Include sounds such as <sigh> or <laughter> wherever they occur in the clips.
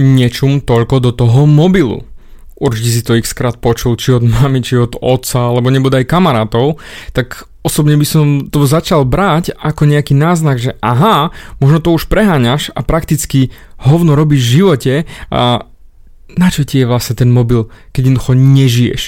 nečum toľko do toho mobilu. Určite si to x krát počul, či od mamy, či od otca, alebo nebude aj kamarátov, tak osobne by som to začal brať ako nejaký náznak, že aha, možno to už preháňaš a prakticky hovno robíš v živote a na čo ti je vlastne ten mobil, keď jednoducho nežiješ.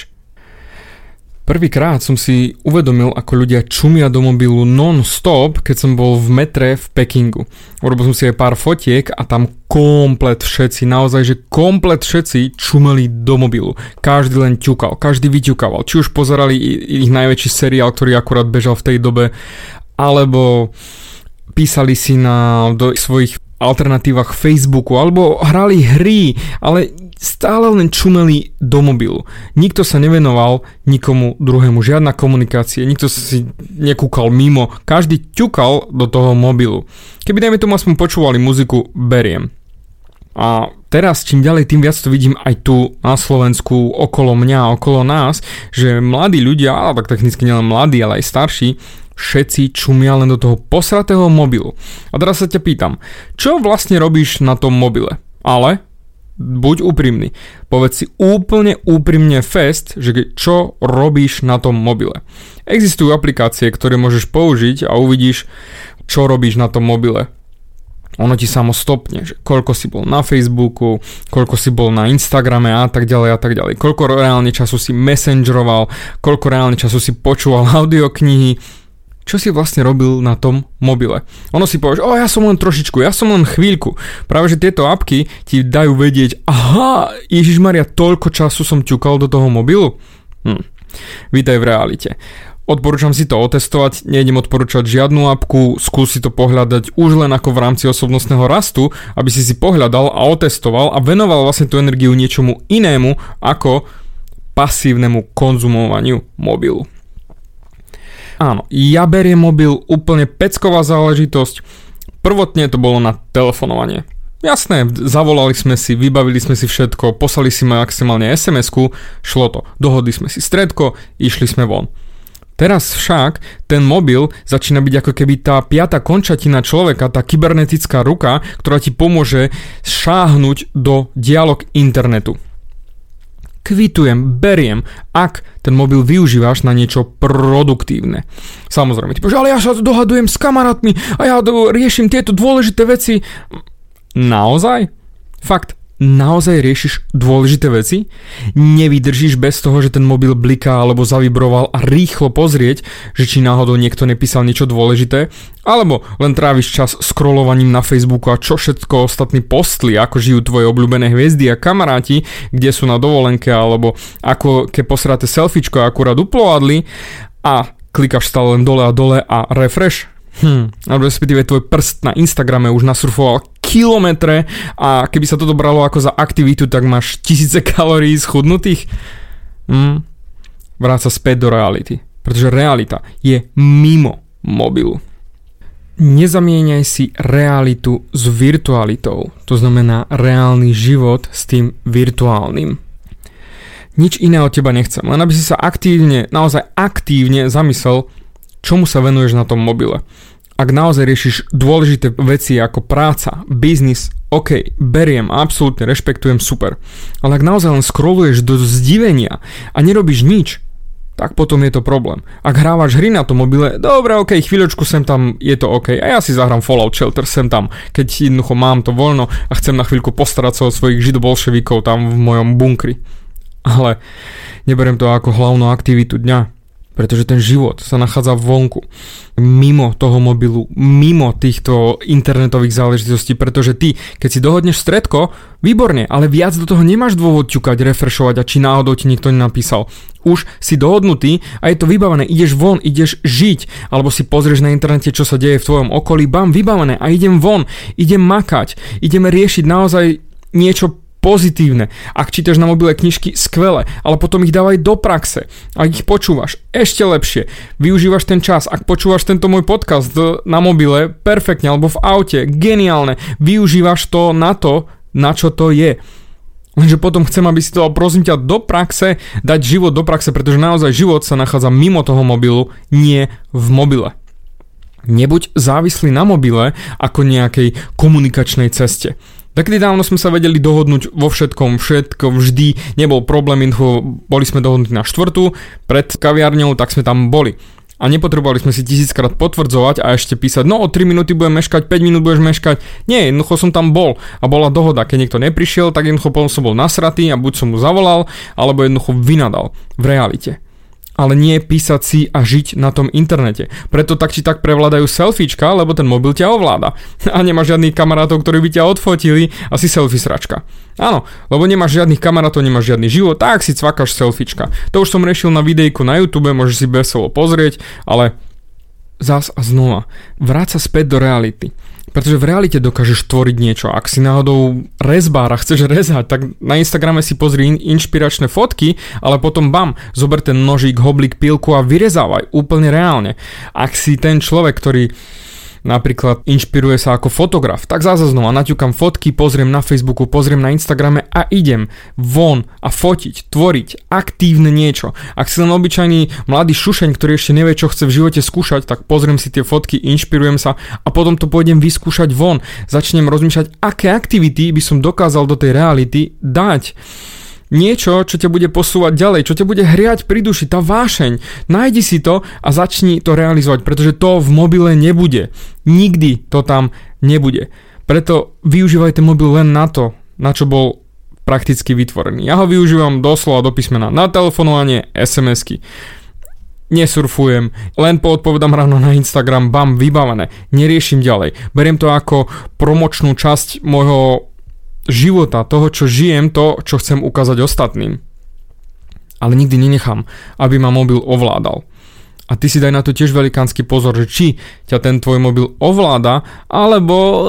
Prvýkrát som si uvedomil, ako ľudia čumia do mobilu non-stop, keď som bol v metre v Pekingu. Urobil som si aj pár fotiek a tam komplet všetci, naozaj, že komplet všetci čumeli do mobilu. Každý len ťukal, každý vyťukával. Či už pozerali ich najväčší seriál, ktorý akurát bežal v tej dobe, alebo písali si na, do svojich alternatívach Facebooku, alebo hrali hry, ale stále len čumeli do mobilu. Nikto sa nevenoval nikomu druhému, žiadna komunikácia, nikto si nekúkal mimo, každý ťukal do toho mobilu. Keby dajme tomu aspoň počúvali muziku, beriem. A teraz čím ďalej, tým viac to vidím aj tu na Slovensku, okolo mňa, okolo nás, že mladí ľudia, ale tak technicky nielen mladí, ale aj starší, všetci čumia len do toho posratého mobilu. A teraz sa ťa pýtam, čo vlastne robíš na tom mobile? Ale buď úprimný. Povedz si úplne úprimne fest, že čo robíš na tom mobile. Existujú aplikácie, ktoré môžeš použiť a uvidíš, čo robíš na tom mobile. Ono ti samo stopne, že koľko si bol na Facebooku, koľko si bol na Instagrame a tak ďalej a tak ďalej. Koľko reálne času si messengeroval, koľko reálne času si počúval <laughs> audioknihy, čo si vlastne robil na tom mobile. Ono si povieš, o ja som len trošičku, ja som len chvíľku. Práve že tieto apky ti dajú vedieť, aha, Ježiš Maria, toľko času som ťukal do toho mobilu. Hm. Vítaj v realite. Odporúčam si to otestovať, nejdem odporúčať žiadnu apku, skús si to pohľadať už len ako v rámci osobnostného rastu, aby si si pohľadal a otestoval a venoval vlastne tú energiu niečomu inému ako pasívnemu konzumovaniu mobilu. Áno, ja beriem mobil úplne pecková záležitosť. Prvotne to bolo na telefonovanie. Jasné, zavolali sme si, vybavili sme si všetko, poslali si maximálne SMS-ku, šlo to. Dohodli sme si stredko, išli sme von. Teraz však ten mobil začína byť ako keby tá piata končatina človeka, tá kybernetická ruka, ktorá ti pomôže šáhnuť do dialog internetu kvitujem, beriem, ak ten mobil využívaš na niečo produktívne. Samozrejme, ty povieš, ale ja sa dohadujem s kamarátmi a ja riešim tieto dôležité veci. Naozaj? Fakt, naozaj riešiš dôležité veci, nevydržíš bez toho, že ten mobil bliká alebo zavibroval a rýchlo pozrieť, že či náhodou niekto nepísal niečo dôležité, alebo len tráviš čas scrollovaním na Facebooku a čo všetko ostatní postli, ako žijú tvoje obľúbené hviezdy a kamaráti, kde sú na dovolenke, alebo ako ke posráte selfiečko akurát uploadli a klikaš stále len dole a dole a refresh, Hm, respektíve tvoj prst na Instagrame už nasurfoval kilometre a keby sa toto bralo ako za aktivitu, tak máš tisíce kalórií schudnutých. Hm, vráca späť do reality. Pretože realita je mimo mobilu. Nezamieňaj si realitu s virtualitou, to znamená reálny život s tým virtuálnym. Nič iné od teba nechcem, len aby si sa aktívne, naozaj aktívne zamyslel, čomu sa venuješ na tom mobile. Ak naozaj riešiš dôležité veci ako práca, biznis, OK, beriem, absolútne rešpektujem, super. Ale ak naozaj len scrolluješ do zdivenia a nerobíš nič, tak potom je to problém. Ak hrávaš hry na tom mobile, dobre, ok, chvíľočku sem tam, je to ok. A ja si zahrám Fallout Shelter sem tam, keď jednoducho mám to voľno a chcem na chvíľku postarať sa o svojich židobolševikov tam v mojom bunkri. Ale neberiem to ako hlavnú aktivitu dňa pretože ten život sa nachádza vonku, mimo toho mobilu, mimo týchto internetových záležitostí, pretože ty, keď si dohodneš stredko, výborne, ale viac do toho nemáš dôvod ťukať, refrešovať a či náhodou ti nikto nenapísal. Už si dohodnutý a je to vybavené, ideš von, ideš žiť, alebo si pozrieš na internete, čo sa deje v tvojom okolí, bam, vybavené. A idem von, idem makať, ideme riešiť naozaj niečo pozitívne. Ak čítaš na mobile knižky, skvelé, ale potom ich dávaj do praxe. Ak ich počúvaš, ešte lepšie. Využívaš ten čas. Ak počúvaš tento môj podcast na mobile, perfektne, alebo v aute, geniálne. Využívaš to na to, na čo to je. Lenže potom chcem, aby si to prosím ťa do praxe, dať život do praxe, pretože naozaj život sa nachádza mimo toho mobilu, nie v mobile. Nebuď závislý na mobile ako nejakej komunikačnej ceste. Takedy dávno sme sa vedeli dohodnúť vo všetkom, všetko vždy, nebol problém, boli sme dohodnutí na štvrtú, pred kaviarňou, tak sme tam boli. A nepotrebovali sme si tisíckrát potvrdzovať a ešte písať, no o 3 minúty budem meškať, 5 minút budeš meškať. Nie, jednoducho som tam bol a bola dohoda. Keď niekto neprišiel, tak jednoducho potom som bol nasratý a buď som mu zavolal, alebo jednoducho vynadal v realite ale nie písať si a žiť na tom internete. Preto tak či tak prevládajú selfiečka, lebo ten mobil ťa ovláda. <laughs> A nemáš žiadnych kamarátov, ktorí by ťa odfotili, asi selfie sračka. Áno, lebo nemáš žiadnych kamarátov, nemáš žiadny život, tak si cvakaš selfiečka. To už som riešil na videjku na YouTube, môžeš si veselo pozrieť, ale zás a znova, vráť sa späť do reality. Pretože v realite dokážeš tvoriť niečo. Ak si náhodou rezbár a chceš rezať, tak na Instagrame si pozri in- inšpiračné fotky, ale potom bam, zober ten nožík, hoblik, pilku a vyrezávaj úplne reálne. Ak si ten človek, ktorý napríklad inšpiruje sa ako fotograf, tak zase znova naťukam fotky, pozriem na Facebooku, pozriem na Instagrame a idem von a fotiť, tvoriť, aktívne niečo. Ak si len obyčajný mladý šušeň, ktorý ešte nevie, čo chce v živote skúšať, tak pozriem si tie fotky, inšpirujem sa a potom to pôjdem vyskúšať von. Začnem rozmýšľať, aké aktivity by som dokázal do tej reality dať niečo, čo ťa bude posúvať ďalej, čo ťa bude hriať pri duši, tá vášeň. Nájdi si to a začni to realizovať, pretože to v mobile nebude. Nikdy to tam nebude. Preto využívaj ten mobil len na to, na čo bol prakticky vytvorený. Ja ho využívam doslova do písmena na telefonovanie, SMS-ky nesurfujem, len poodpovedám ráno na Instagram, bam, vybavené, neriešim ďalej. Beriem to ako promočnú časť môjho života, toho, čo žijem, to, čo chcem ukázať ostatným. Ale nikdy nenechám, aby ma mobil ovládal. A ty si daj na to tiež velikánsky pozor, že či ťa ten tvoj mobil ovláda, alebo...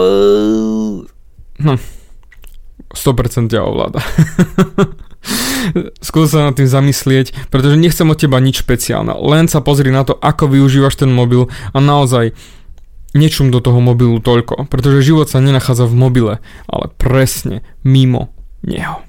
Hm, 100% ťa ovláda. <laughs> Skús sa nad tým zamyslieť, pretože nechcem od teba nič špeciálne. Len sa pozri na to, ako využívaš ten mobil a naozaj nečum do toho mobilu toľko, pretože život sa nenachádza v mobile, ale presne mimo neho.